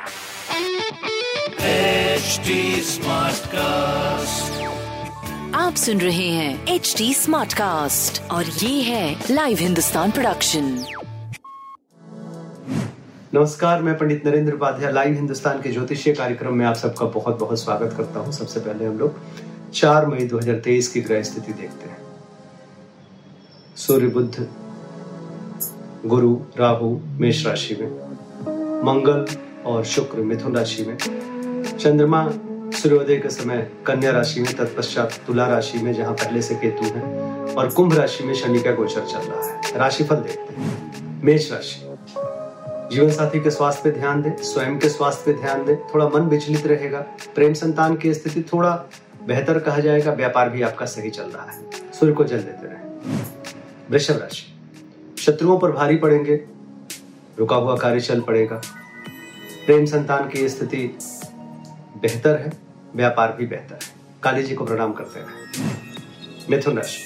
HD Smartcast. आप सुन रहे हैं एच डी स्मार्ट कास्ट और ये है लाइव हिंदुस्तान प्रोडक्शन नमस्कार मैं पंडित नरेंद्र उपाध्याय लाइव हिंदुस्तान के ज्योतिषीय कार्यक्रम में आप सबका बहुत बहुत स्वागत करता हूँ। सबसे पहले हम लोग 4 मई 2023 की ग्रह स्थिति देखते हैं। सूर्य बुद्ध गुरु राहु मेष राशि में। मंगल और शुक्र मिथुन राशि में। चंद्रमा, सूर्योदय के समय कन्या राशि में, तत्पश्चात तुला राशि में, जहाँ पहले से केतु है, और कुंभ राशि में शनि का गोचर चल रहा है। राशिफल देखते हैं। मेष राशि। जीवन साथी के स्वास्थ्य पे ध्यान दें, स्वयं के स्वास्थ्य पे ध्यान दें, थोड़ा मन विचलित रहेगा, प्रेम संतान की स्थिति थोड़ा बेहतर कहा जाएगा, व्यापार भी आपका सही चल रहा है। सूर्य को जल देते रहे। वृषभ राशि। शत्रुओं पर भारी पड़ेंगे, रुका हुआ कार्य चल पड़ेगा प्रेम संतान की स्थिति बेहतर है, व्यापार भी बेहतर है। काली जी को प्रणाम करते रहे मिथुन राशि।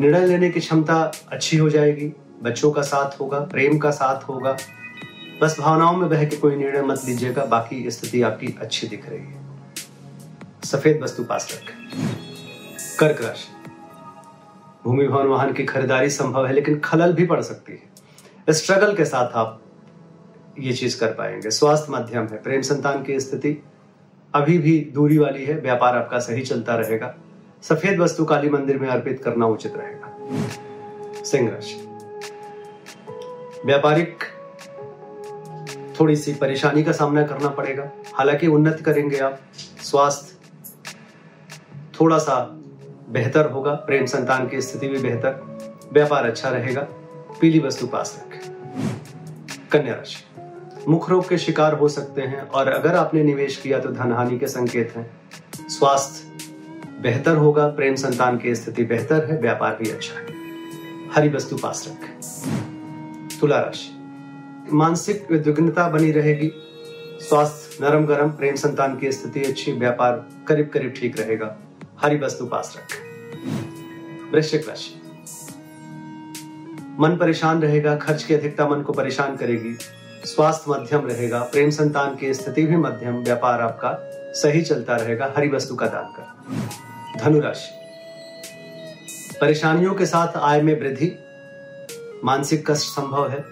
निर्णय लेने की क्षमता अच्छी हो जाएगी, बच्चों का साथ होगा, प्रेम का साथ होगा। बस भावनाओं में बह के कोई निर्णय मत लीजिएगा, बाकी स्थिति आपकी अच्छी दिख रही है। सफ़ेद वस्तु पास रखें। कर्क राशि। भूमि भवन वाहन की खरीदारी संभव है, लेकिन खलल भी पड़ सकती है। स्ट्रगल के साथ आप ये चीज़ कर पाएँगे। स्वास्थ्य मध्यम है, प्रेम संतान की स्थिति अभी भी दूरी वाली है, व्यापार आपका सही चलता रहेगा। सफ़ेद वस्तु काली मंदिर में अर्पित करना उचित रहेगा। सिंह राशि। व्यापारिक थोड़ी सी परेशानी का सामना करना पड़ेगा। हालाँकि उन्नत करेंगे आप, स्वास्थ्य थोड़ा सा बेहतर होगा, प्रेम संतान की स्थिति भी बेहतर, व्यापार अच्छा रहेगा, पीली वस्तु पास रखें। कन्या राशि। मुख रोग के शिकार हो सकते हैं, और अगर आपने निवेश किया तो धन हानि के संकेत हैं। स्वास्थ्य बेहतर होगा, प्रेम संतान की स्थिति बेहतर है, व्यापार भी अच्छा है। हरी वस्तु पास रखें। तुला राशि। मानसिक उद्विग्नता बनी रहेगी। स्वास्थ्य नरम गरम प्रेम संतान की स्थिति अच्छी, व्यापार करीब करीब ठीक रहेगा। हरी वस्तु पास रखें। वृश्चिक राशि। मन परेशान रहेगा, खर्च की अधिकता मन को परेशान करेगी। स्वास्थ्य मध्यम रहेगा, प्रेम संतान की स्थिति भी मध्यम, व्यापार आपका सही चलता रहेगा, हरी वस्तु का दान कर। धनुराशि। परेशानियों के साथ आय में वृद्धि, मानसिक कष्ट संभव है,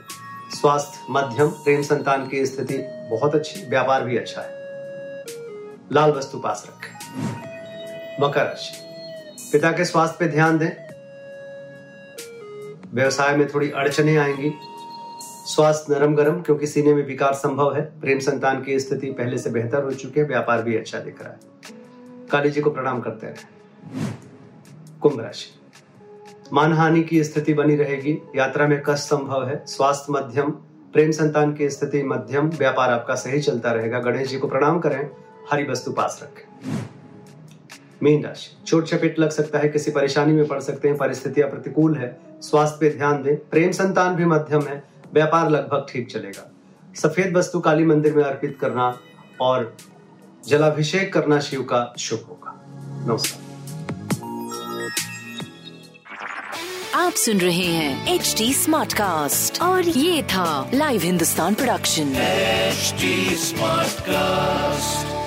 स्वास्थ्य मध्यम, प्रेम संतान की स्थिति बहुत अच्छी, व्यापार भी अच्छा है। लाल वस्तु पास रखें। मकर राशि। पिता के स्वास्थ्य पे ध्यान दें। व्यवसाय में थोड़ी अड़चने आएँगी स्वास्थ्य नरम गरम, क्योंकि सीने में विकार संभव है। प्रेम संतान की स्थिति पहले से बेहतर हो चुकी है, व्यापार भी अच्छा दिख रहा है। काली जी को प्रणाम करते रहे कुंभ राशि। मानहानि की स्थिति बनी रहेगी। यात्रा में कष्ट संभव है। स्वास्थ्य मध्यम, प्रेम संतान की स्थिति मध्यम, व्यापार आपका सही चलता रहेगा। गणेश जी को प्रणाम करें। हरी वस्तु पास रखें। मीन राशि। छोट चपेट लग सकता है, किसी परेशानी में पड़ सकते हैं, परिस्थितियाँ प्रतिकूल है। स्वास्थ्य पे ध्यान दें। प्रेम संतान भी मध्यम है। व्यापार लगभग ठीक चलेगा। सफ़ेद वस्तु काली मंदिर में अर्पित करना और जलाभिषेक करना शिव का शुभ होगा। नमस्कार। आप सुन रहे हैं एच डी स्मार्ट कास्ट और ये था live Hindustan production smart Smartcast.